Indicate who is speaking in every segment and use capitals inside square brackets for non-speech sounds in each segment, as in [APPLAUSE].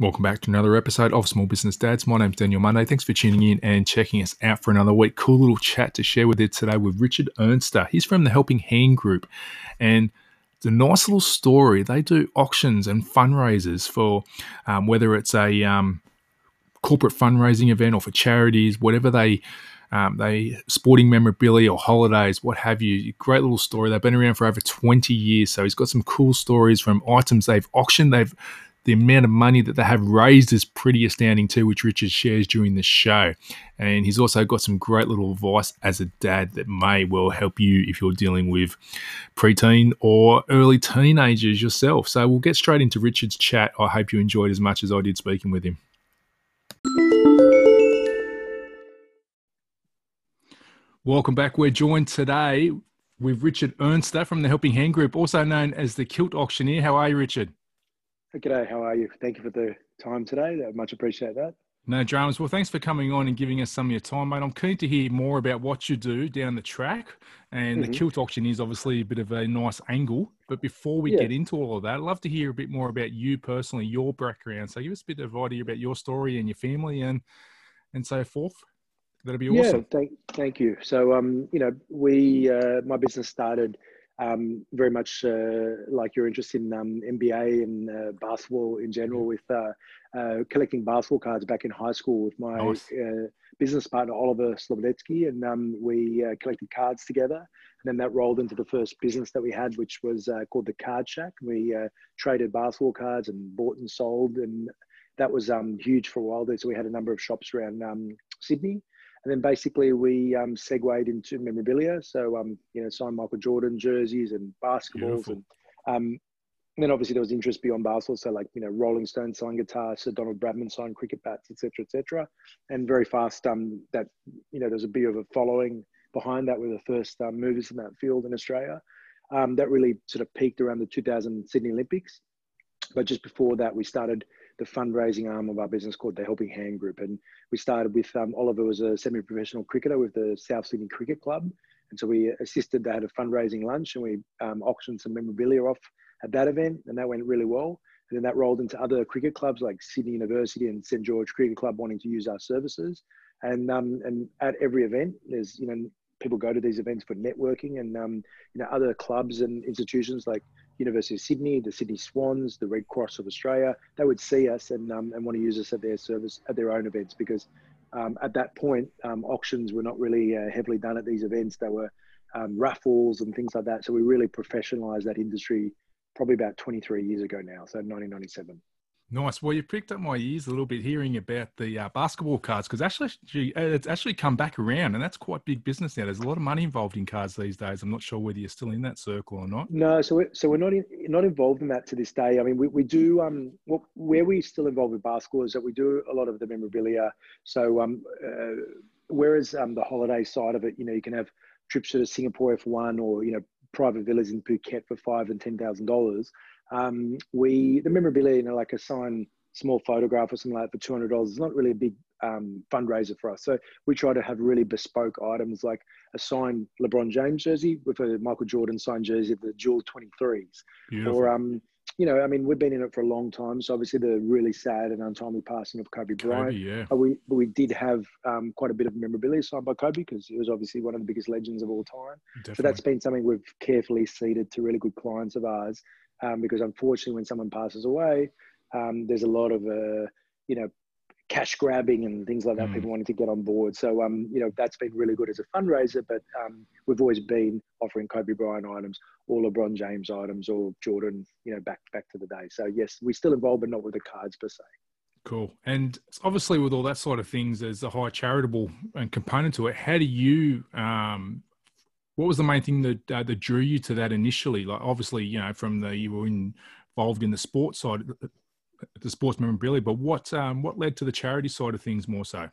Speaker 1: Welcome back to another episode of Small Business Dads. My name's Daniel Monday. Thanks for tuning in and checking us out for another week. Cool little chat to share with you today with Richard Ernster. He's from the Helping Hand Group, and it's a nice little story. They do auctions and fundraisers for um, whether it's a um, corporate fundraising event or for charities, whatever they um, they sporting memorabilia or holidays, what have you. Great little story. They've been around for over 20 years, so he's got some cool stories from items they've auctioned. They've the amount of money that they have raised is pretty astounding too, which Richard shares during the show. And he's also got some great little advice as a dad that may well help you if you're dealing with preteen or early teenagers yourself. So we'll get straight into Richard's chat. I hope you enjoyed as much as I did speaking with him. Welcome back. We're joined today with Richard Ernster from the Helping Hand Group, also known as the Kilt Auctioneer. How are you, Richard?
Speaker 2: G'day, how are you? Thank you for the time today. I much appreciate that.
Speaker 1: No dramas. Well, thanks for coming on and giving us some of your time, mate. I'm keen to hear more about what you do down the track. And mm-hmm. the kilt auction is obviously a bit of a nice angle. But before we yeah. get into all of that, I'd love to hear a bit more about you personally, your background. So give us a bit of idea about your story and your family and and so forth. That'd be awesome.
Speaker 2: Yeah, thank, thank you. So, um, you know, we, uh, my business started – um, very much uh, like your interest in um, NBA and uh, basketball in general, with uh, uh, collecting basketball cards back in high school with my nice. Uh, business partner Oliver Slobodetsky, and um, we uh, collected cards together. And then that rolled into the first business that we had, which was called the Card Shack. We traded basketball cards and bought and sold, and that was um, huge for a while. There, so we had a number of shops around um, Sydney. And then basically we um, segued into memorabilia. So, um, you know, signed Michael Jordan jerseys and basketballs. Beautiful. And, um, and then obviously there was interest beyond basketball. So like, you know, Rolling Stone signed guitars, Sir Donald Bradman signed cricket bats, etc., etc. And very fast um, that, you know, there's a bit of a following behind that. We're the first um, movers in that field in Australia. Um, that really sort of peaked around the 2000 Sydney Olympics. But just before that, we started the fundraising arm of our business called the Helping Hand Group. And we started with um, Oliver was a semi-professional cricketer with the South Sydney Cricket Club. And so we assisted, they had a fundraising lunch and we um, auctioned some memorabilia off at that event and that went really well. And then that rolled into other cricket clubs like Sydney University and St. George Cricket Club wanting to use our services. And, um, and at every event, there's, you know, people go to these events for networking and, um, you know, other clubs and institutions like University of Sydney, the Sydney Swans, the Red Cross of Australia, they would see us and, um, and want to use us at their service, at their own events because um, at that point, um, auctions were not really uh, heavily done at these events. They were um, raffles and things like that. So we really professionalized that industry probably about 23 years ago now, so 1997.
Speaker 1: Nice. Well, you picked up my ears a little bit hearing about the uh, basketball cards because actually, uh, it's actually come back around, and that's quite big business now. There's a lot of money involved in cards these days. I'm not sure whether you're still in that circle or not.
Speaker 2: No, so we're, so we're not in, not involved in that to this day. I mean, we, we do um well, where we still involved with basketball is that we do a lot of the memorabilia. So um uh, whereas um the holiday side of it, you know, you can have trips to Singapore F1 or you know, private villas in Phuket for five and ten thousand dollars um, we the memorabilia, you know, like a signed small photograph or something like that for two hundred dollars is not really a big um, fundraiser for us. So we try to have really bespoke items like a signed LeBron James jersey with a Michael Jordan signed jersey, the Jewel 23s. Or, um, you know, I mean, we've been in it for a long time. So obviously the really sad and untimely passing of Kobe Bryant. Kobe, yeah. But we, but we did have um, quite a bit of memorabilia signed by Kobe because he was obviously one of the biggest legends of all time. Definitely. So that's been something we've carefully seeded to really good clients of ours um, because unfortunately, when someone passes away, um, there's a lot of uh, you know cash grabbing and things like that. Mm. People wanting to get on board. So um, you know that's been really good as a fundraiser. But um, we've always been offering Kobe Bryant items, or LeBron James items, or Jordan. You know, back back to the day. So yes, we're still involved, but not with the cards per se.
Speaker 1: Cool. And obviously, with all that sort of things, there's a high charitable component to it. How do you um, what was the main thing that uh, that drew you to that initially? Like obviously, you know, from the you were involved in the sports side, the sports memorabilia, but what um, what led to the charity side of things more so?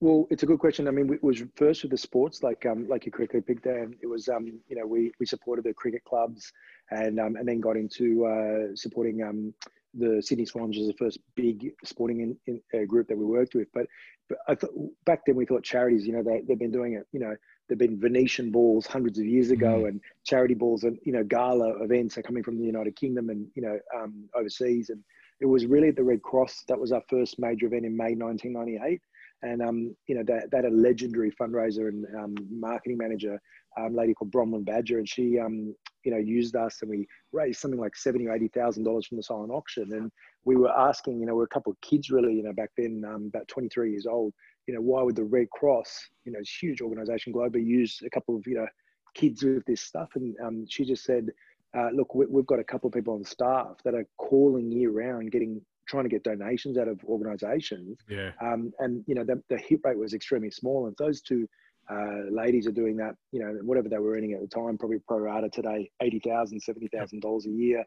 Speaker 2: Well, it's a good question. I mean, it was first with the sports, like um, like you correctly picked there. It was um, you know we we supported the cricket clubs, and um, and then got into uh, supporting um, the Sydney Swans as the first big sporting in, in, uh, group that we worked with. But, but I thought back then we thought charities, you know, they they've been doing it, you know, there've been Venetian balls hundreds of years ago, mm. and charity balls and you know gala events are coming from the United Kingdom and you know um, overseas, and it was really the Red Cross that was our first major event in May 1998. And um, you know that that a legendary fundraiser and um, marketing manager, um, lady called Bronwyn Badger, and she um, you know used us, and we raised something like seventy or eighty thousand dollars from the silent auction. And we were asking, you know, we're a couple of kids really, you know, back then, um, about twenty three years old. You know, why would the Red Cross, you know, huge organization globally, use a couple of you know kids with this stuff? And um, she just said, uh, look, we, have got a couple of people on staff that are calling year round, getting trying to get donations out of organisations.
Speaker 1: Yeah.
Speaker 2: Um, and you know the, the hit rate was extremely small, and those two uh, ladies are doing that. You know, whatever they were earning at the time, probably pro rata today, eighty thousand, seventy thousand dollars a year.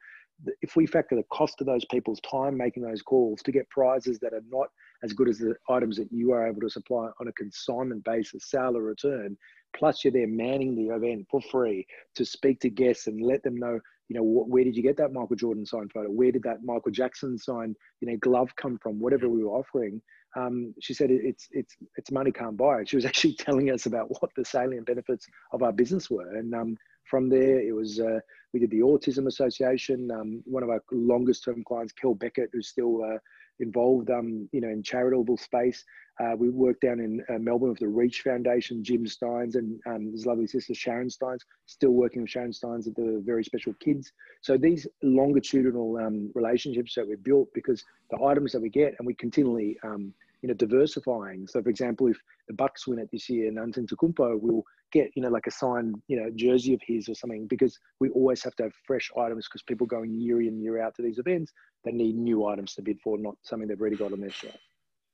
Speaker 2: If we factor the cost of those people's time making those calls to get prizes that are not as good as the items that you are able to supply on a consignment basis, sale or return, plus you're there manning the event for free to speak to guests and let them know you know where did you get that michael jordan signed photo? Where did that michael jackson signed you know glove come from? Whatever we were offering. Um, she said it's it's it's money can't buy. It she was [LAUGHS] actually telling us about what the salient benefits of our business were. And um, from there it was uh, we did the autism association. Um, one of our longest term clients kel beckett who's still uh, involved, um, you know, in charitable space. Uh, we work down in uh, Melbourne with the Reach Foundation, Jim Stynes and um, his lovely sister Sharon Stynes, still working with Sharon Stynes at the Very Special Kids. So these longitudinal um, relationships that we built because the items that we get and we continually, um, you know, diversifying. So for example, if the Bucks win it this year and Antetokounmpo, we'll get you know like a signed you know jersey of his or something because we always have to have fresh items because people going year in year out to these events. They need new items to bid for not something they've already got on their shelf.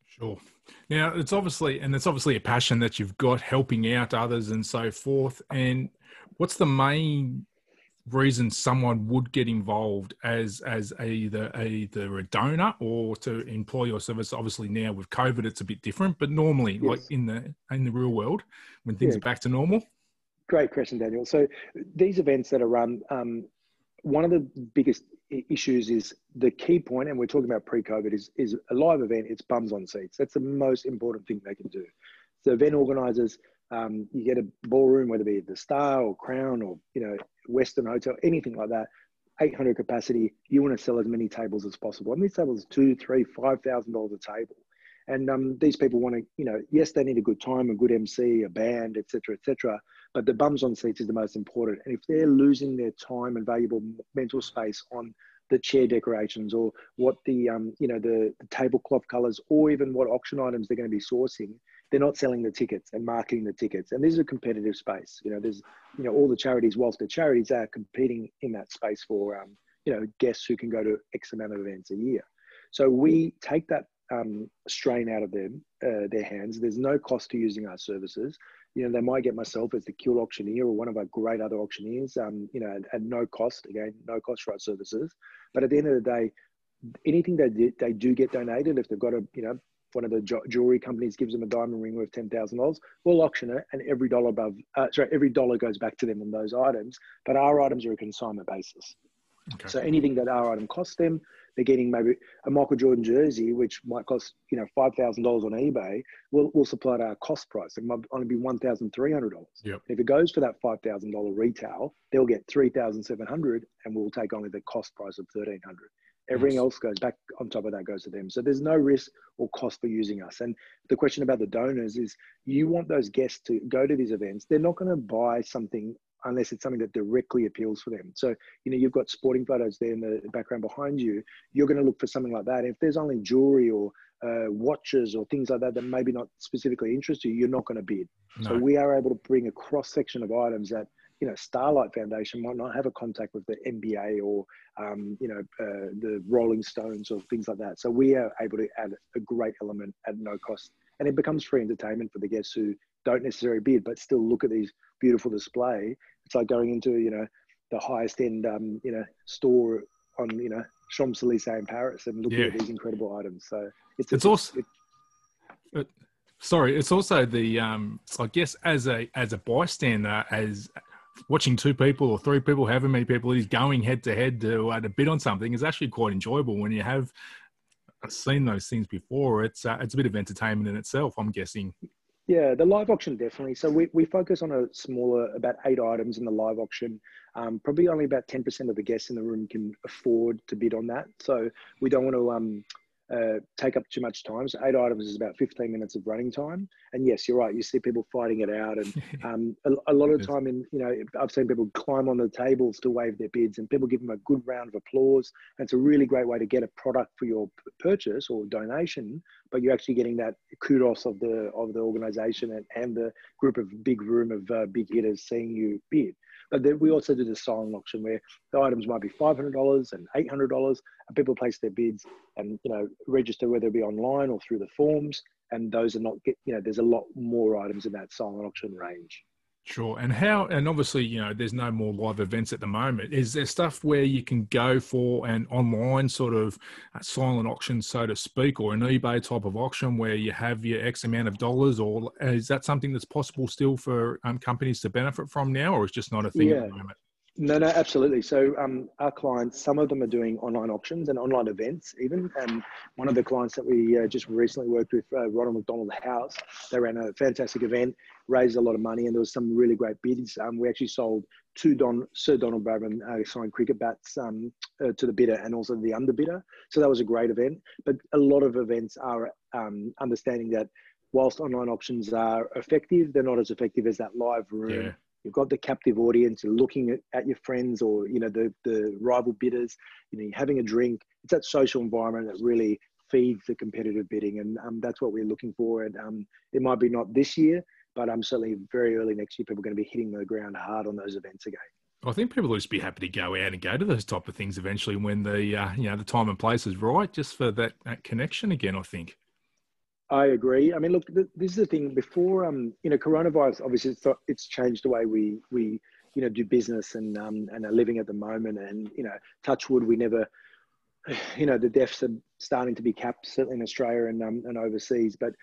Speaker 1: Sure. Now it's obviously and it's obviously a passion that you've got helping out others and so forth. And what's the main reason someone would get involved as as either either a donor or to employ your service. Obviously now with covid it's a bit different but normally yes. like in the in the real world when things yeah. are back to normal.
Speaker 2: Great question daniel. So these events that are run um, one of the biggest issues is the key point and we're talking about pre-covid is is a live event it's bums on seats. That's the most important thing they can do. So event organizers um, you get a ballroom, whether it be the Star or Crown or you know Westin Hotel, anything like that. 800 capacity. You want to sell as many tables as possible. And these tables two, three, five thousand dollars a table. And um, these people want to, you know, yes, they need a good time, a good MC, a band, etc., etc. but the bums on seats is the most important. And if they're losing their time and valuable mental space on the chair decorations or what the, um, you know, the, the tablecloth colors or even what auction items they're going to be sourcing, they're not selling the tickets and marketing the tickets. And this is a competitive space. You know, there's, you know, all the charities, whilst the charities are competing in that space for, um, you know, guests who can go to X amount of events a year. So we take that um, strain out of them, uh, their hands. There's no cost to using our services. You know, they might get myself as the Kilt auctioneer or one of our great other auctioneers, um, you know, at, at, no cost, again, no cost for our services. But at the end of the day, anything that they do get donated, if they've got a, you know, one of the jewelry companies gives them a diamond ring worth ten thousand dollars, we'll auction it, and every dollar above, uh, sorry, every dollar goes back to them on those items. But our items are a consignment basis. Okay. So anything that our item costs them, they're getting maybe a Michael Jordan jersey, which might cost you know five thousand dollars on eBay. We'll, we'll supply at our cost price. It might only be one thousand three hundred dollars.
Speaker 1: Yep.
Speaker 2: If it goes for that five thousand dollar retail, they'll get three thousand seven hundred, and we'll take only the cost price of thirteen hundred. Everything else goes back on top of that goes to them. So there's no risk or cost for using us. And the question about the donors is you want those guests to go to these events. They're not going to buy something unless it's something that directly appeals for them. So, you know, you've got sporting photos there in the background behind you. You're going to look for something like that. If there's only jewelry or uh, watches or things like that that maybe not specifically interest you, you're not going to bid. No. So we are able to bring a cross section of items that you know, Starlight Foundation might not have a contact with the NBA or, um, you know, uh, the Rolling Stones or things like that. So we are able to add a great element at no cost. And it becomes free entertainment for the guests who don't necessarily bid, but still look at these beautiful display. It's like going into, you know, the highest end, um, you know, store on, you know, Champs-Élysées in Paris and looking yeah. at these incredible items. So
Speaker 1: it's, it's also, it, sorry, it's also the, um, I guess as a, as a bystander, as watching two people or three people, however many people is, going head to head to uh, to bid on something is actually quite enjoyable when you have seen those things before. It's uh, it's a bit of entertainment in itself. I'm guessing.
Speaker 2: Yeah, the live auction definitely. So we, we focus on a smaller, about eight items in the live auction. Um, probably only about 10% of the guests in the room can afford to bid on that. So we don't want to um, uh, take up too much time. So eight items is about 15 minutes of running time. And yes, you're right. You see people fighting it out. And [LAUGHS] um, a, a, lot of time in, you know, I've seen people climb on the tables to wave their bids and people give them a good round of applause. And it's a really great way to get a product for your purchase or donation, but you're actually getting that kudos of the, of the organization and, and the group of big room of uh, big hitters seeing you bid. But then we also do the silent auction where the items might be $500 and $800 and people place their bids and, you know, register whether it be online or through the forms. And those are not, you know, there's a lot more items in that silent auction range.
Speaker 1: Sure. And how, and obviously, you know, there's no more live events at the moment. Is there stuff where you can go for an online sort of silent auction, so to speak, or an eBay type of auction where you have your X amount of dollars? Or is that something that's possible still for um, companies to benefit from now, or is just not a thing yeah. at the moment?
Speaker 2: No, no, absolutely. So um, our clients, some of them are doing online auctions and online events even. And one of the clients that we uh, just recently worked with, uh, Ronald McDonald House, they ran a fantastic event, raised a lot of money, and there was some really great bids. Um, we actually sold two Don, Sir Donald Bradman uh, signed cricket bats um, uh, to the bidder and also the underbidder. So that was a great event. But a lot of events are um, understanding that whilst online auctions are effective, they're not as effective as that live room. Yeah you've got the captive audience you're looking at, at your friends or you know the the rival bidders you know you're having a drink it's that social environment that really feeds the competitive bidding and um, that's what we're looking for and um, it might be not this year but i'm um, certainly very early next year people are going to be hitting the ground hard on those events again
Speaker 1: I think people will just be happy to go out and go to those type of things eventually when the uh, you know the time and place is right, just for that, that connection again. I think.
Speaker 2: I agree. I mean, look, this is the thing. Before, um, you know, coronavirus obviously it's, it's changed the way we we you know do business and um, and are living at the moment. And you know, touch wood, we never, [SIGHS] you know, the deaths are starting to be capped certainly in Australia and um, and overseas. But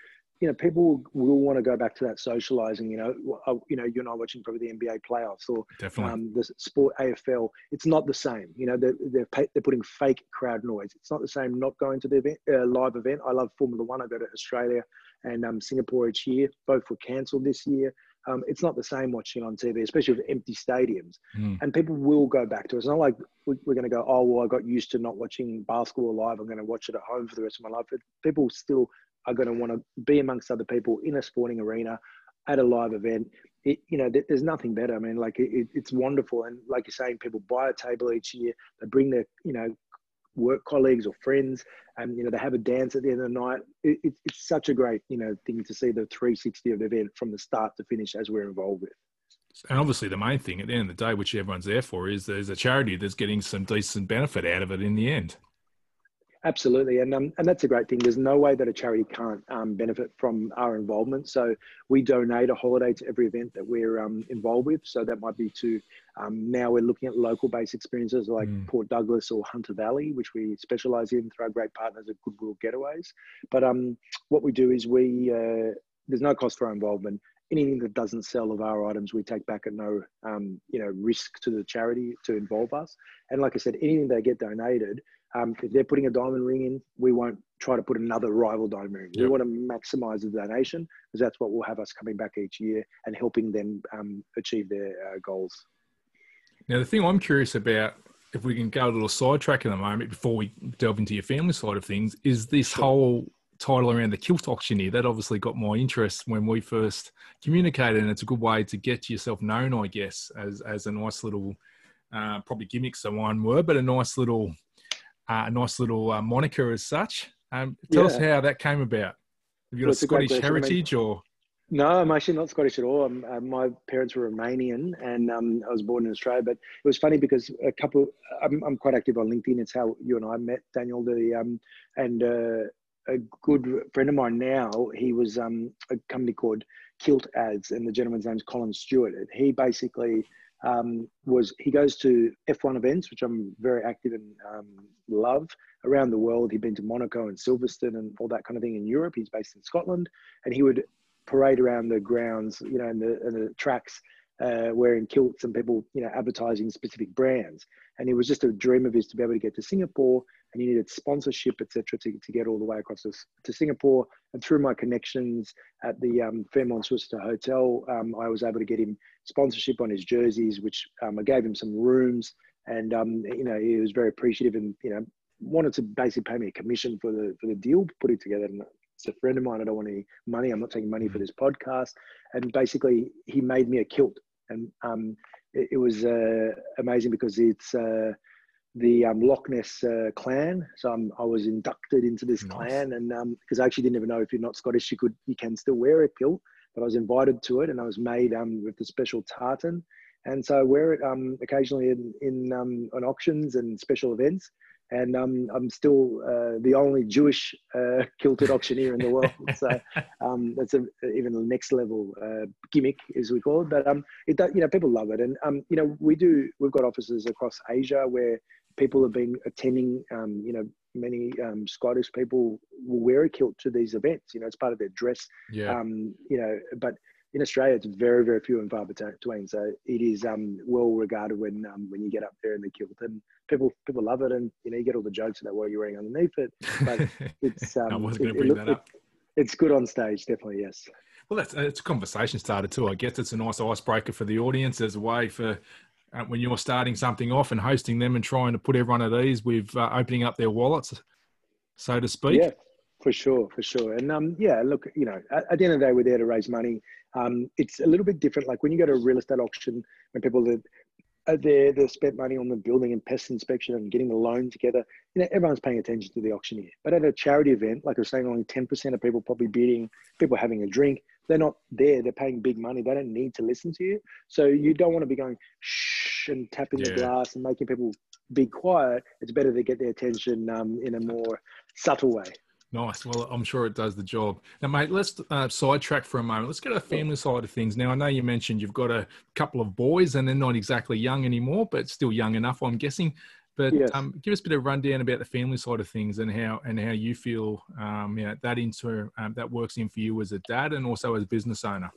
Speaker 2: you know, people will want to go back to that socializing. You know, uh, you know, you're not watching probably the NBA playoffs or um, the sport AFL. It's not the same. You know, they're they're, they're putting fake crowd noise. It's not the same. Not going to the event, uh, live event. I love Formula One. I go to Australia and um, Singapore each year. Both were cancelled this year. Um, it's not the same watching on TV, especially with empty stadiums. Mm. And people will go back to it. It's not like we're going to go, oh, well, I got used to not watching basketball live. I'm going to watch it at home for the rest of my life. But people still are going to want to be amongst other people in a sporting arena at a live event. It, you know, there's nothing better. I mean, like it, it's wonderful. And like you're saying, people buy a table each year. They bring their, you know, work colleagues or friends, and you know, they have a dance at the end of the night. It, it, it's such a great, you know, thing to see the 360 of the event from the start to finish as we're involved with.
Speaker 1: And obviously, the main thing at the end of the day, which everyone's there for, is there's a charity that's getting some decent benefit out of it in the end.
Speaker 2: Absolutely, and um, and that's a great thing. There's no way that a charity can't um, benefit from our involvement. So we donate a holiday to every event that we're um, involved with. So that might be to um, now we're looking at local-based experiences like mm. Port Douglas or Hunter Valley, which we specialise in through our great partners at Goodwill Getaways. But um, what we do is we uh, there's no cost for our involvement. Anything that doesn't sell of our items, we take back at no, um, you know, risk to the charity to involve us. And like I said, anything they get donated, um, if they're putting a diamond ring in, we won't try to put another rival diamond ring. Yep. We want to maximize the donation because that's what will have us coming back each year and helping them um, achieve their uh, goals.
Speaker 1: Now, the thing I'm curious about, if we can go a little sidetrack in a moment before we delve into your family side of things, is this sure. whole title around the kilt auctioneer. That obviously got my interest when we first communicated, and it's a good way to get yourself known, I guess, as as a nice little, uh, probably gimmicks the one word, but a nice little uh, a nice little uh, moniker as such. Um, tell yeah. us how that came about. Have you got well, a Scottish a heritage I mean, or?
Speaker 2: No, I'm actually not Scottish at all. Uh, my parents were Romanian, and um, I was born in Australia. But it was funny because a couple. I'm, I'm, quite active on LinkedIn. It's how you and I met, Daniel. The um, and uh, a good friend of mine now. He was um, a company called Kilt Ads, and the gentleman's name's Colin Stewart. And he basically um, was he goes to F1 events, which I'm very active and um, love around the world. He'd been to Monaco and Silverstone and all that kind of thing in Europe. He's based in Scotland, and he would parade around the grounds, you know, and the, and the tracks uh, wearing kilts and people, you know, advertising specific brands. And it was just a dream of his to be able to get to Singapore and you needed sponsorship, etc., to, to get all the way across to, to Singapore. And through my connections at the um, Fairmont Worcester Hotel, um, I was able to get him sponsorship on his jerseys, which um, I gave him some rooms, and um, you know he was very appreciative, and you know wanted to basically pay me a commission for the for the deal, put it together. And it's a friend of mine. I don't want any money. I'm not taking money for this podcast. And basically, he made me a kilt, and um, it, it, was uh, amazing because it's. Uh, the um, Loch Ness uh, clan. So um, I was inducted into this nice. clan, and because um, I actually didn't even know if you're not Scottish, you could you can still wear a kilt. But I was invited to it, and I was made um, with the special tartan, and so I wear it um, occasionally in in um, on auctions and special events. And um, I'm still uh, the only Jewish uh, [LAUGHS] kilted auctioneer in the world. [LAUGHS] So um, that's a, even the next level uh, gimmick, as we call it. But um, it, you know, people love it, and um, you know, we do. We've got offices across Asia where people have been attending. Um, you know, many um, Scottish people will wear a kilt to these events. You know, it's part of their dress.
Speaker 1: Yeah. Um,
Speaker 2: you know, but in Australia, it's very, very few and far between. So it is um, well regarded when um, when you get up there in the kilt, and people people love it, and you know you get all the jokes about what you're wearing underneath it. But [LAUGHS] it's um,
Speaker 1: I was going to bring it, that up. It,
Speaker 2: it's good on stage, definitely. Yes.
Speaker 1: Well, that's it's a conversation starter too. I guess it's a nice icebreaker for the audience as a way for uh, when you're starting something off and hosting them and trying to put everyone at ease with uh, opening up their wallets, so to speak.
Speaker 2: Yeah, for sure, for sure. And um, yeah, look, you know, at, at, the end of the day, we're there to raise money. Um, it's a little bit different. Like when you go to a real estate auction, when people that are there, they've spent money on the building and pest inspection and getting the loan together. You know, everyone's paying attention to the auctioneer. But at a charity event, like I was saying, only 10% of people probably bidding, people having a drink they're not there. They're paying big money. They don't need to listen to you. So you don't want to be going shh and tapping yeah. the glass and making people be quiet. It's better to get their attention um, in a more subtle way.
Speaker 1: Nice. Well, I'm sure it does the job. Now, mate, let's uh, sidetrack for a moment. Let's get to the family side of things. Now, I know you mentioned you've got a couple of boys and they're not exactly young anymore, but still young enough, I'm guessing. But yes. um, give us a bit of rundown about the family side of things and how and how you feel um, you know, that into um, that works in for you as a dad and also as a business owner.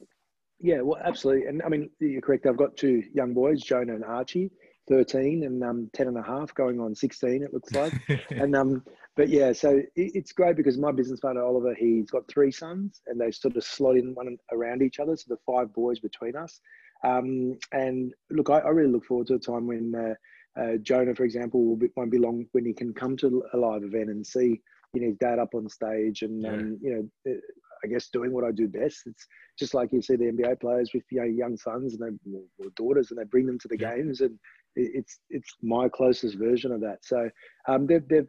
Speaker 2: Yeah, well, absolutely. And I mean, you're correct. I've got two young boys, Jonah and Archie, 13 and um, 10 and a half, going on 16, it looks like. [LAUGHS] and um, but yeah, so it, it's great because my business partner Oliver, he's got three sons, and they sort of slot in one around each other. So the five boys between us. Um, and look, I, I, really look forward to a time when. Uh, uh, Jonah, for example, will be, won't be long when he can come to a live event and see you know his dad up on stage and yeah. um, you know uh, I guess doing what I do best. It's just like you see the NBA players with you know, young sons and they, or daughters, and they bring them to the yeah. games, and it's it's my closest version of that. So um, they've they've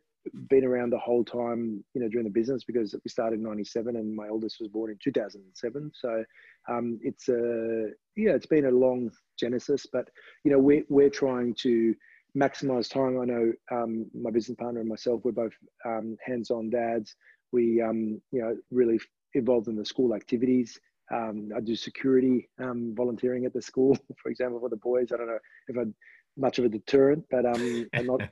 Speaker 2: been around the whole time, you know, during the business because we started in '97 and my oldest was born in 2007. So um, it's a yeah, it's been a long genesis, but you know, we're we're trying to maximize time. I know um, my business partner and myself, we're both um, hands-on dads. We, um, you know, really involved in the school activities. Um, I do security um, volunteering at the school, [LAUGHS] for example, for the boys. I don't know if I'm much of a deterrent, but um, I'm not [LAUGHS]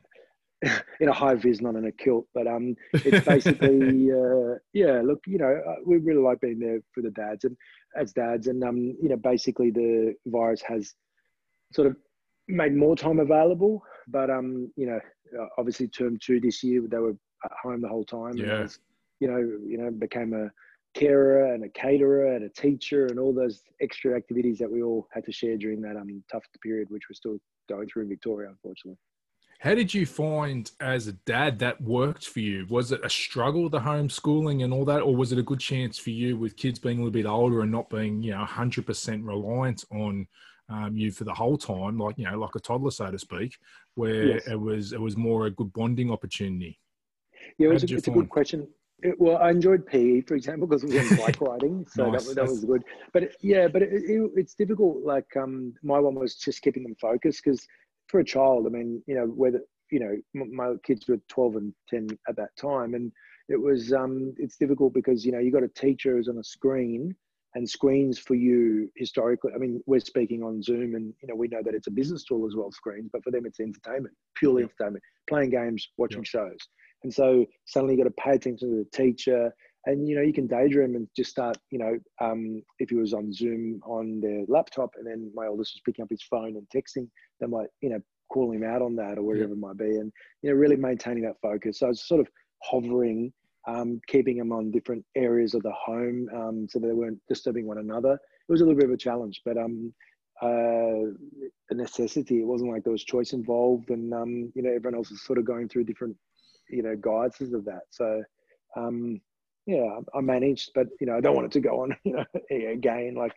Speaker 2: [LAUGHS] in a high vis, not in a kilt. But um, it's basically, uh, yeah. Look, you know, uh, we really like being there for the dads and as dads, and um, you know, basically the virus has sort of made more time available. But um, you know, uh, obviously term two this year they were at home the whole time.
Speaker 1: Yeah.
Speaker 2: Was, you know, you know, became a carer and a caterer and a teacher and all those extra activities that we all had to share during that um tough period, which we're still going through in Victoria, unfortunately.
Speaker 1: How did you find as a dad that worked for you? Was it a struggle, the homeschooling and all that, or was it a good chance for you with kids being a little bit older and not being, you know, 100% reliant on um, you for the whole time, like you know, like a toddler, so to speak, where yes. it was it was more a good bonding opportunity.
Speaker 2: Yeah, it was a, it's a good question. It, well, I enjoyed PE, for example, because we was [LAUGHS] bike riding, so nice. that, that was good. But it, yeah, but it, it, it's difficult. Like um, my one was just keeping them focused because for a child, I mean, you know, whether you know, my kids were 12 and 10 at that time, and it was um, it's difficult because you know you got a teacher who's on a screen and screens for you historically i mean we're speaking on zoom and you know we know that it's a business tool as well screens but for them it's entertainment purely yeah. entertainment playing games watching yeah. shows and so suddenly you got to pay attention to the teacher and you know you can daydream and just start you know um, if he was on zoom on their laptop and then my oldest was picking up his phone and texting they might you know call him out on that or whatever yeah. it might be. And, you know, really maintaining that focus. So it's sort of hovering, um, keeping them on different areas of the home um, so they weren't disturbing one another. It was a little bit of a challenge, but um, uh, a necessity. It wasn't like there was choice involved, and um, you know everyone else was sort of going through different you know guidances of that. So um, yeah, I managed, but you know I don't want it to go on [LAUGHS] you know again. Like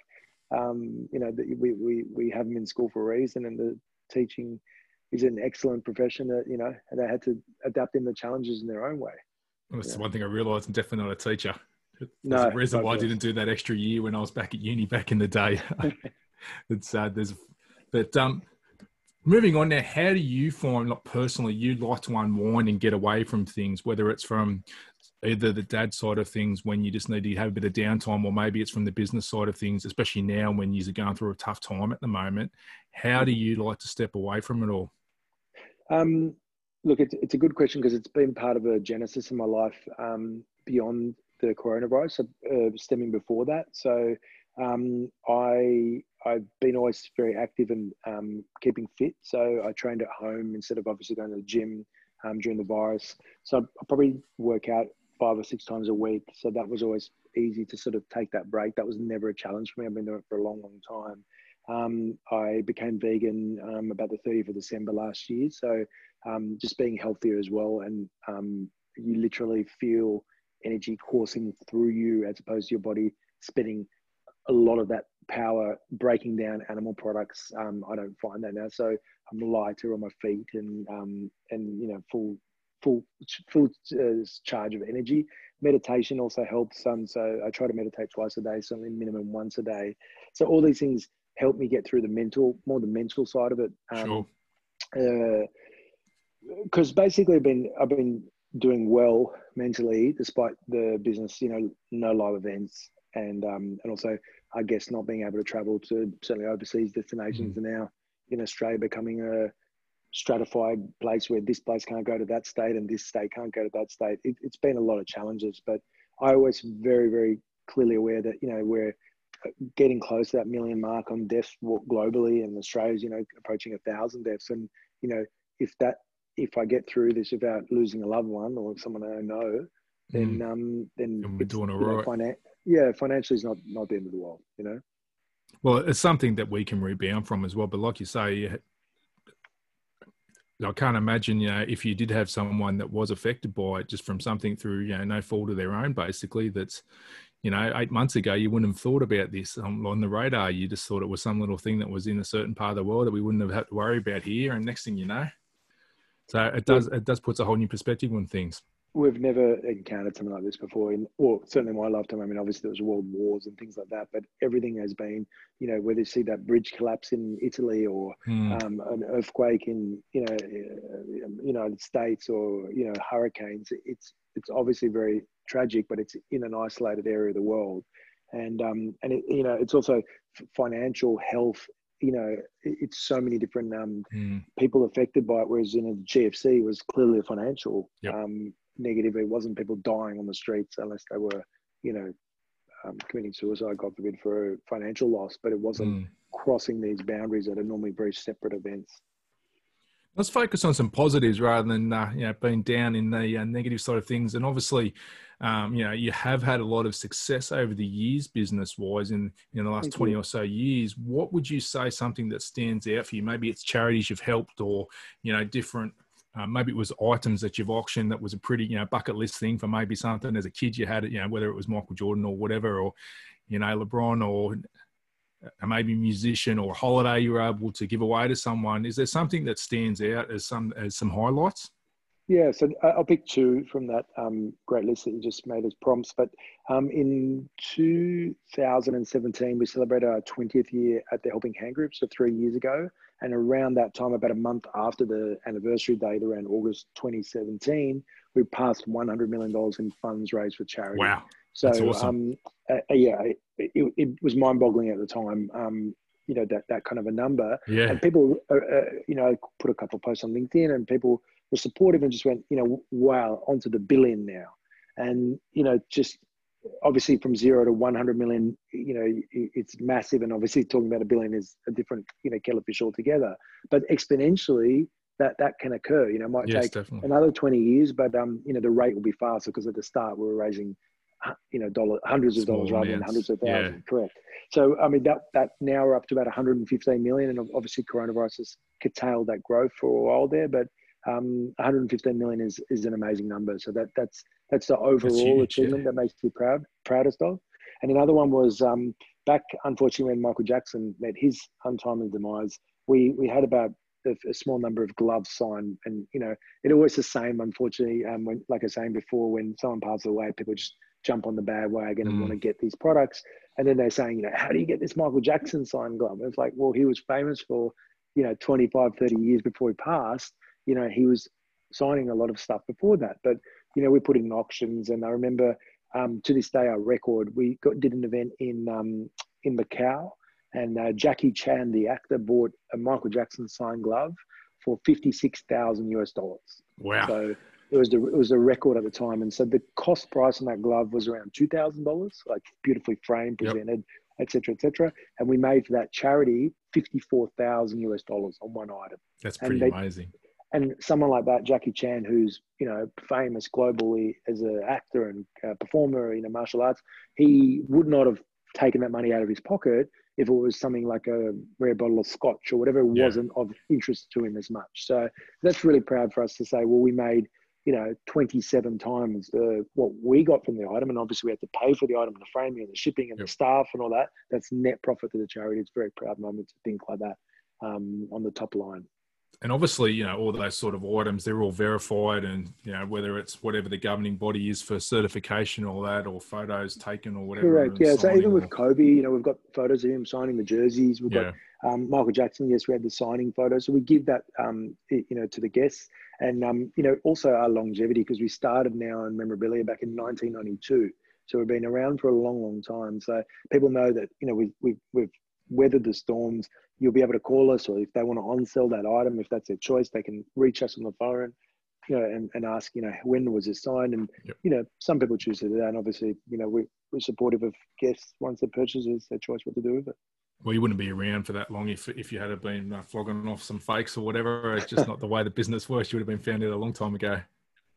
Speaker 2: um, you know we we we have them in school for a reason, and the teaching is an excellent profession that you know they had to adapt in the challenges in their own way.
Speaker 1: That's yeah. one thing I realised. I'm definitely not a teacher. There's no, a reason why I didn't do that extra year when I was back at uni back in the day. [LAUGHS] [LAUGHS] it's uh, there's, but um, moving on now, how do you find, like personally, you like to unwind and get away from things, whether it's from either the dad side of things when you just need to have a bit of downtime, or maybe it's from the business side of things, especially now when you're going through a tough time at the moment. How do you like to step away from it all?
Speaker 2: Um, look, it's, it's a good question because it's been part of a genesis in my life um, beyond the coronavirus, uh, stemming before that. So um, I I've been always very active and um, keeping fit. So I trained at home instead of obviously going to the gym um, during the virus. So I probably work out five or six times a week. So that was always easy to sort of take that break. That was never a challenge for me. I've been doing it for a long, long time. Um, I became vegan um, about the 30th of December last year. So um, just being healthier as well. And um, you literally feel energy coursing through you as opposed to your body spending a lot of that power breaking down animal products. Um, I don't find that now, so I'm lighter on my feet and um, and you know full full full uh, charge of energy. Meditation also helps. Um, so I try to meditate twice a day, certainly minimum once a day. So all these things help me get through the mental, more the mental side of it. Um, sure. Because uh, basically, I've been I've been doing well mentally despite the business. You know, no live events and um, and also I guess not being able to travel to certainly overseas destinations mm. and now in Australia becoming a stratified place where this place can't go to that state and this state can't go to that state. It, has been a lot of challenges, but I was very very clearly aware that you know we're getting close to that million mark on deaths globally and Australia's you know approaching a thousand deaths and you know if that if I get through this without losing a loved one or someone I know then mm. um then
Speaker 1: we're doing all right.
Speaker 2: Know, finan- yeah, financially is not not the end of the world, you know.
Speaker 1: Well, it's something that we can rebound from as well. But like you say, I can't imagine, you know, if you did have someone that was affected by it just from something through, you know, no fault of their own, basically, that's, you know, eight months ago, you wouldn't have thought about this on the radar. You just thought it was some little thing that was in a certain part of the world that we wouldn't have had to worry about here. And next thing you know, so it does, it does puts a whole new perspective on things.
Speaker 2: We've never encountered something like this before in or certainly in my lifetime. I mean obviously there was world wars and things like that but everything has been you know whether you see that bridge collapse in italy or mm. um, an earthquake in you know uh, united states or you know hurricanes it's it's obviously very tragic but it's in an isolated area of the world. And um and it, you know it's also financial health you know, it's so many different um, mm. people affected by it. Whereas in a GFC was clearly a financial yep. um, negative. It wasn't people dying on the streets unless they were, you know, um, committing suicide, God forbid, for financial loss. But it wasn't mm. crossing these boundaries that are normally very separate events.
Speaker 1: Let's focus on some positives rather than uh, you know being down in the uh, negative side of things. And obviously, um, you know you have had a lot of success over the years, business wise, in in the last Thank twenty you. or so years. What would you say something that stands out for you? Maybe it's charities you've helped, or you know different uh, maybe it was items that you've auctioned that was a pretty, you know, bucket list thing for maybe something as a kid you had it, you know, whether it was Michael Jordan or whatever, or, you know, LeBron or maybe musician or holiday you were able to give away to someone. Is there something that stands out as some as some highlights?
Speaker 2: Yeah, so uh, I'll pick two from that um, great list that you just made as prompts. But um, in 2017, we celebrated our 20th year at the Helping Hand Group, so three years ago. And around that time, about a month after the anniversary date, around August 2017, we passed $100 million in funds raised for charity.
Speaker 1: Wow.
Speaker 2: So, awesome. um, uh, uh, yeah, it, it, it was mind boggling at the time. Um, you know, that, that kind of a number.
Speaker 1: Yeah.
Speaker 2: And people, uh, uh, you know, put a couple of posts on LinkedIn and people were supportive and just went, you know, wow, onto the billion now. And, you know, just obviously from zero to 100 million, you know, it's massive. And obviously talking about a billion is a different, you know, kettle of fish altogether. But exponentially, that that can occur. You know, it might
Speaker 1: Yes,
Speaker 2: take
Speaker 1: definitely.
Speaker 2: another 20 years, but um, you know, the rate will be faster because at the start we were raising, you know, dollar hundreds of dollars rather than hundreds of
Speaker 1: Yeah.
Speaker 2: thousands. Correct. So I mean that that now we're up to about 115 million, and obviously coronavirus has curtailed that growth for a while there, but um, 115 million is is an amazing number. So that that's that's the overall
Speaker 1: huge, yeah.
Speaker 2: achievement that makes me proud proudest of. And another one was um, back, unfortunately, when Michael Jackson met his untimely demise. We we had about a, a small number of gloves signed, and you know it always the same. Unfortunately, um, when like I was saying before, when someone passes away, people just jump on the bandwagon and
Speaker 1: Mm.
Speaker 2: want to get these products. And then they're saying, you know, how do you get this Michael Jackson signed glove? And it's like, well, he was famous for, you know, 25, 30 years before he passed. You know, he was signing a lot of stuff before that. But, you know, we put in auctions. And I remember um, to this day, our record, we got, did an event in, um, in Macau. And uh, Jackie Chan, the actor, bought a Michael Jackson signed glove for 56,000 US dollars.
Speaker 1: Wow.
Speaker 2: So it was the it was a record at the time, and so the cost price on that glove was around two thousand dollars, like beautifully framed, presented, etc., etc. And we made for that charity fifty four thousand US dollars on one item.
Speaker 1: That's
Speaker 2: and
Speaker 1: pretty
Speaker 2: they-
Speaker 1: amazing.
Speaker 2: And someone like that, Jackie Chan, who's you know famous globally as an actor and uh, performer, you know, martial arts, he would not have taken that money out of his pocket if it was something like a rare bottle of scotch or whatever
Speaker 1: Yeah.
Speaker 2: wasn't of interest to him as much. So that's really proud for us to say, well, we made, you know, 27 times the, what we got from the item. And obviously we had to pay for the item and the framing and the shipping and
Speaker 1: Yep.
Speaker 2: the staff and all that. That's net profit to the charity. It's a very proud moment to think like that um, on the top line.
Speaker 1: and obviously, you know, all those sort of items, they're all verified, and you know, whether it's whatever the governing body is for certification or that, or photos taken or whatever.
Speaker 2: Correct. Yeah. So even with Kobe, you know, we've got photos of him signing the jerseys. We've
Speaker 1: yeah,
Speaker 2: got um, Michael Jackson. Yes, we had the signing photo. So we give that, um, you know, to the guests, and um, you know, also our longevity because we started now in memorabilia back in 1992. So we've been around for a long, long time. So people know that you know we we we've weathered the storms. You'll be able to call us, or if they want to on sell that item, if that's their choice, they can reach us on the phone. You know, and, and ask, you know, when was this signed? And
Speaker 1: Yep.
Speaker 2: you know, some people choose to do that. And obviously, you know, we, we're supportive of guests once they purchase it's their choice what to do with it.
Speaker 1: Well, you wouldn't be around for that long if if you had been uh, flogging off some fakes or whatever. It's just not the way the business works. You would have been found out a long time ago.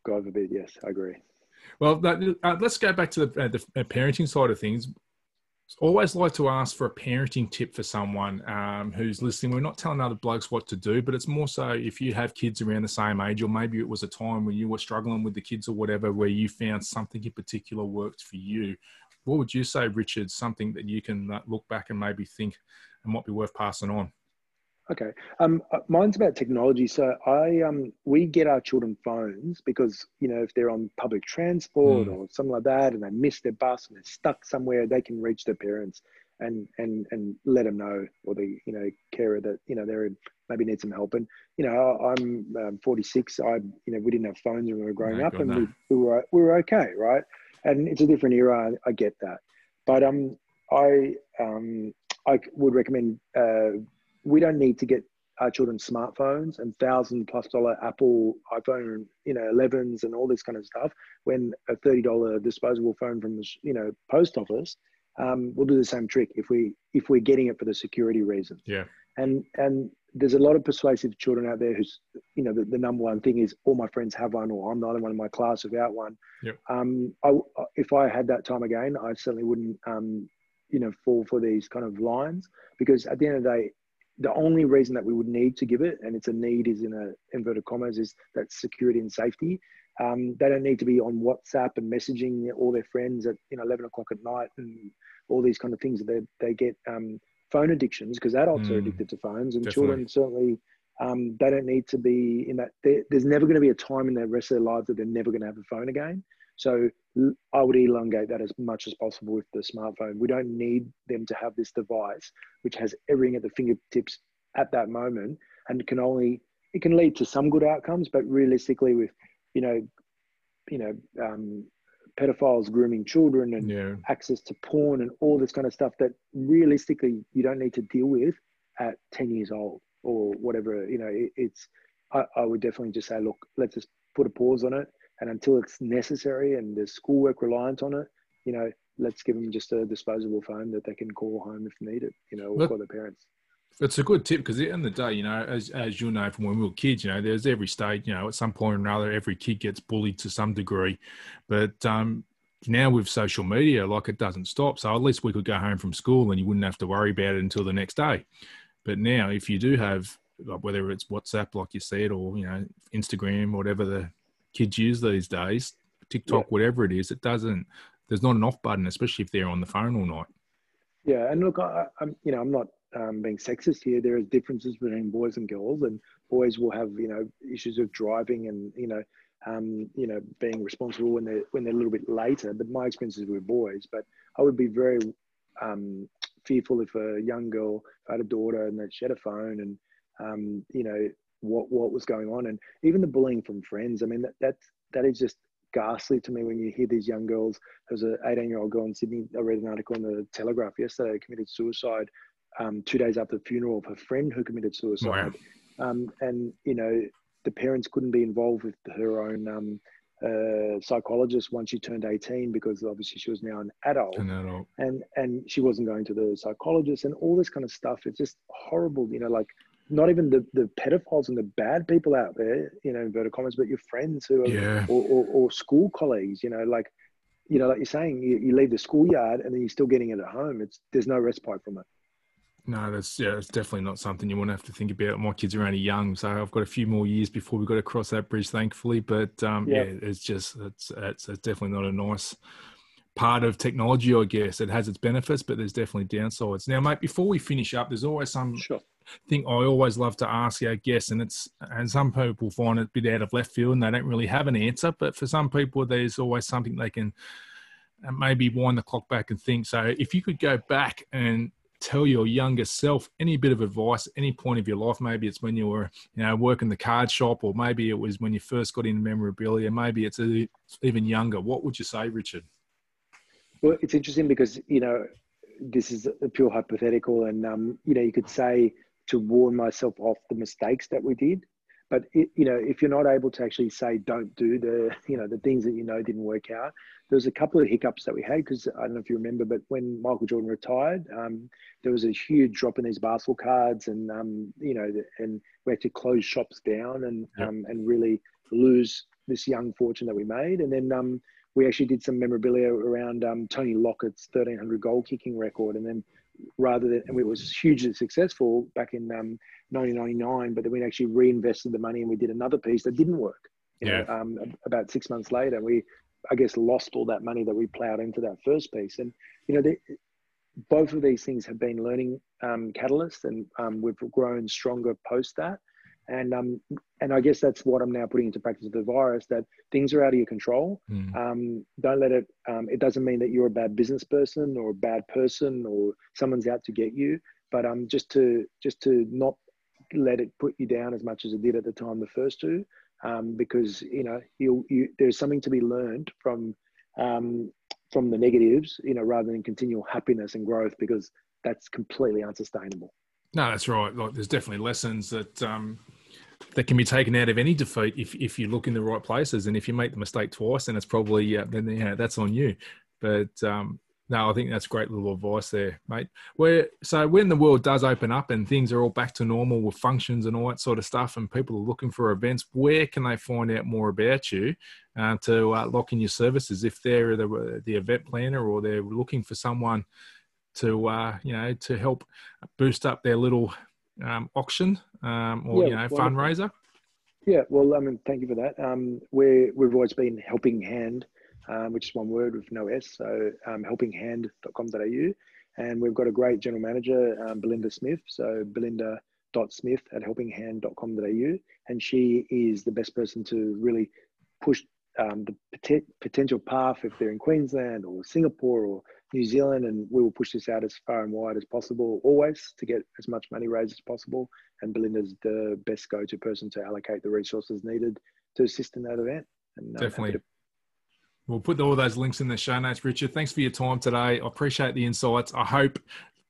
Speaker 2: God forbid, yes, I agree.
Speaker 1: Well, that, uh, let's go back to the, uh, the uh, parenting side of things. Always like to ask for a parenting tip for someone um, who's listening. We're not telling other blokes what to do, but it's more so if you have kids around the same age, or maybe it was a time when you were struggling with the kids or whatever, where you found something in particular worked for you. What would you say, Richard? Something that you can uh, look back and maybe think it might be worth passing on.
Speaker 2: Okay. Um, uh, mine's about technology. So I um, we get our children phones because you know if they're on public transport
Speaker 1: Mm.
Speaker 2: or something like that, and they miss their bus and they're stuck somewhere, they can reach their parents and and and let them know, or the you know carer that you know they're in, maybe need some help. And you know I'm um, 46. I you know we didn't have phones when we were growing
Speaker 1: No,
Speaker 2: up,
Speaker 1: God,
Speaker 2: and
Speaker 1: no.
Speaker 2: we, we were we were okay, right? And it's a different era. I, I get that, but um I um I would recommend. Uh, we don't need to get our children smartphones and thousand plus dollar Apple iPhone, you know, 11s and all this kind of stuff. When a thirty dollar disposable phone from the you know post office um, will do the same trick if we if we're getting it for the security reasons.
Speaker 1: Yeah.
Speaker 2: And and there's a lot of persuasive children out there who's you know the, the number one thing is all my friends have one or I'm the only one in my class without one.
Speaker 1: Yep.
Speaker 2: Um, I, if I had that time again, I certainly wouldn't um, you know fall for these kind of lines because at the end of the day the only reason that we would need to give it, and it's a need is in a inverted commas, is that security and safety. Um, they don't need to be on WhatsApp and messaging all their friends at you know 11 o'clock at night and all these kind of things. That they they get um, phone addictions because adults are
Speaker 1: Mm,
Speaker 2: addicted to phones, and
Speaker 1: definitely.
Speaker 2: children certainly um, they don't need to be in that. There's never going to be a time in the rest of their lives that they're never going to have a phone again. So i would elongate that as much as possible with the smartphone. We don't need them to have this device which has everything at the fingertips at that moment and can only it can lead to some good outcomes but realistically with you know you know um, pedophiles grooming children and
Speaker 1: Yeah.
Speaker 2: access to porn and all this kind of stuff that realistically you don't need to deal with at 10 years old or whatever you know it, it's I, I would definitely just say look let's just put a pause on it and until it's necessary and there's schoolwork reliant on it you know, let's give them just a disposable phone that they can call home if needed, you know, or call their parents.
Speaker 1: It's a good tip because in the the day, you know, as as you know from when we were kids, you know, there's every stage, you know, at some point or another, every kid gets bullied to some degree. But um, now with social media, like it doesn't stop. So at least we could go home from school and you wouldn't have to worry about it until the next day. But now, if you do have, like, whether it's WhatsApp, like you said, or you know, Instagram, whatever the kids use these days, TikTok,
Speaker 2: Yeah.
Speaker 1: whatever it is, it doesn't. There's not an off button, especially if they're on the phone all night.
Speaker 2: Yeah, and look, I, I'm you know I'm not um, being sexist here. There is differences between boys and girls, and boys will have you know issues of driving and you know um, you know being responsible when they're when they're a little bit later. But my experiences with boys, but I would be very um, fearful if a young girl if I had a daughter and that she a phone and um, you know what what was going on, and even the bullying from friends. I mean that that that is just ghastly to me when you hear these young girls. There was an 18 year old girl in Sydney. I read an article in the Telegraph yesterday. Committed suicide um, two days after the funeral of her friend who committed suicide. Um, and you know the parents couldn't be involved with her own um, uh, psychologist once she turned 18 because obviously she was now an adult.
Speaker 1: And that all,
Speaker 2: and and she wasn't going to the psychologist and all this kind of stuff. It's just horrible you know like not even the the pedophiles and the bad people out there you know inverted commas but your friends who are
Speaker 1: yeah.
Speaker 2: or, or, or school colleagues you know like you know like you're saying you, you leave the schoolyard and then you're still getting it at home. It's there's no respite from it
Speaker 1: No, that's yeah, it's definitely not something you want to have to think about. My kids are only young, so I've got a few more years before we've got to cross that bridge, thankfully. But um, yeah.
Speaker 2: Yeah.
Speaker 1: it's just it's, it's it's definitely not a nice part of technology, I guess. It has its benefits, but there's definitely downsides. Now, mate, before we finish up, there's always some
Speaker 2: sure
Speaker 1: thing I always love to ask our guests, and it's and some people find it a bit out of left field and they don't really have an answer. But for some people, there's always something they can maybe wind the clock back and think. So, if you could go back and tell your younger self any bit of advice, any point of your life, maybe it's when you were you know working the card shop, or maybe it was when you first got into memorabilia, maybe it's even younger. What would you say, Richard?
Speaker 2: Well, it's interesting because you know this is a pure hypothetical, and um, you know you could say to warn myself off the mistakes that we did, but it, you know if you're not able to actually say don't do the you know the things that you know didn't work out, there was a couple of hiccups that we had because I don't know if you remember, but when Michael Jordan retired, um, there was a huge drop in these basketball cards, and um, you know and we had to close shops down and
Speaker 1: Yep.
Speaker 2: um, and really lose this young fortune that we made, and then um, we actually did some memorabilia around um, Tony Lockett's 1300 goal kicking record. And then rather than, and it was hugely successful back in um, 1999, but then we actually reinvested the money and we did another piece that didn't work. Know, um, about six months later, we, I guess, lost all that money that we plowed into that first piece. And, you know, both of these things have been learning um, catalysts and um, we've grown stronger post that. And um, and I guess that's what I'm now putting into practice with the virus that things are out of your control.
Speaker 1: Mm.
Speaker 2: Um, don't let it. Um, it doesn't mean that you're a bad business person or a bad person or someone's out to get you. But um, just to just to not let it put you down as much as it did at the time the first two, um, because you know you you there's something to be learned from um, from the negatives, you know, rather than continual happiness and growth because that's completely unsustainable.
Speaker 1: No, that's right. Like, there's definitely lessons that um, that can be taken out of any defeat if if you look in the right places, and if you make the mistake twice, then it's probably yeah, then know that's on you. But um, no, I think that's great little advice there, mate. Where so when the world does open up and things are all back to normal with functions and all that sort of stuff, and people are looking for events, where can they find out more about you uh, to uh, lock in your services? If they're the the event planner or they're looking for someone to uh, you know to help boost up their little um, auction um, or
Speaker 2: Yeah,
Speaker 1: you know fundraiser.
Speaker 2: Yeah, well, I mean, thank you for that. Um, we're, we've always been helping hand, um, which is one word with no S. So um, helpinghand.com.au. And we've got a great general manager, um, Belinda Smith. So belinda.smith at helpinghand.com.au. And she is the best person to really push um, the pot- potential path if they're in Queensland or Singapore or New Zealand. And we will push this out as far and wide as possible, always to get as much money raised as possible. And Belinda's the best go-to person to allocate the resources needed to assist in that event. And um,
Speaker 1: Definitely.
Speaker 2: to-
Speaker 1: We'll put all those links in the show notes, Richard. Thanks for your time today. I appreciate the insights. I hope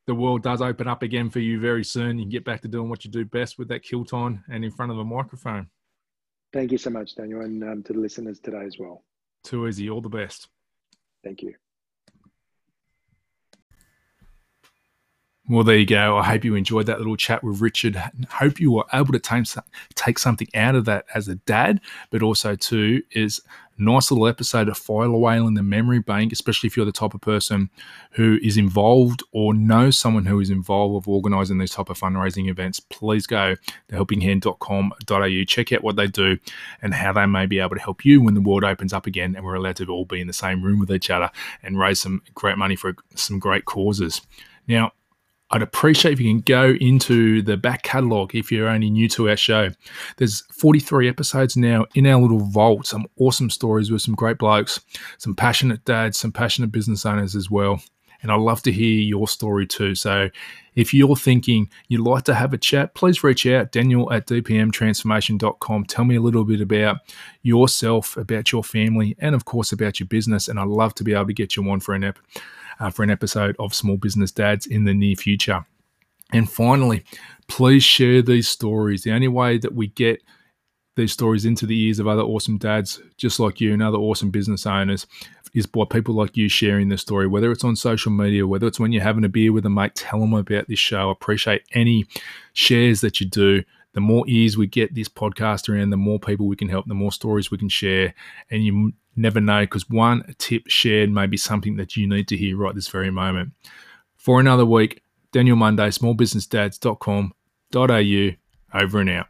Speaker 1: the world does open up again for you very soon. You can get back to doing what you do best with that kilt on and in front of a microphone.
Speaker 2: Thank you so much, Daniel, and um, to the listeners today as well.
Speaker 1: Too easy. All the best.
Speaker 2: Thank you.
Speaker 1: Well, there you go. I hope you enjoyed that little chat with Richard. Hope you were able to take, something out of that as a dad, but also too is a nice little episode to file away in the memory bank, especially if you're the type of person who is involved or knows someone who is involved with organising these type of fundraising events. Please go to helpinghand.com.au, check out what they do and how they may be able to help you when the world opens up again and we're allowed to all be in the same room with each other and raise some great money for some great causes. Now, I'd appreciate if you can go into the back catalogue if you're only new to our show. There's 43 episodes now in our little vault, some awesome stories with some great blokes, some passionate dads, some passionate business owners as well. And I'd love to hear your story too. So if you're thinking you'd like to have a chat, please reach out, Daniel at dpmtransformation.com. Tell me a little bit about yourself, about your family, and of course about your business. And I'd love to be able to get you on for an episode uh, for an episode of Small Business Dads in the near future. And finally, please share these stories. The only way that we get these stories into the ears of other awesome dads just like you and other awesome business owners is by people like you sharing the story, whether it's on social media, whether it's when you're having a beer with a mate, tell them about this show. Appreciate any shares that you do. The more ears we get this podcast around, the more people we can help, the more stories we can share. And you never know because one tip shared may be something that you need to hear right this very moment. For another week, Daniel Monday, smallbusinessdads.com.au, over and out.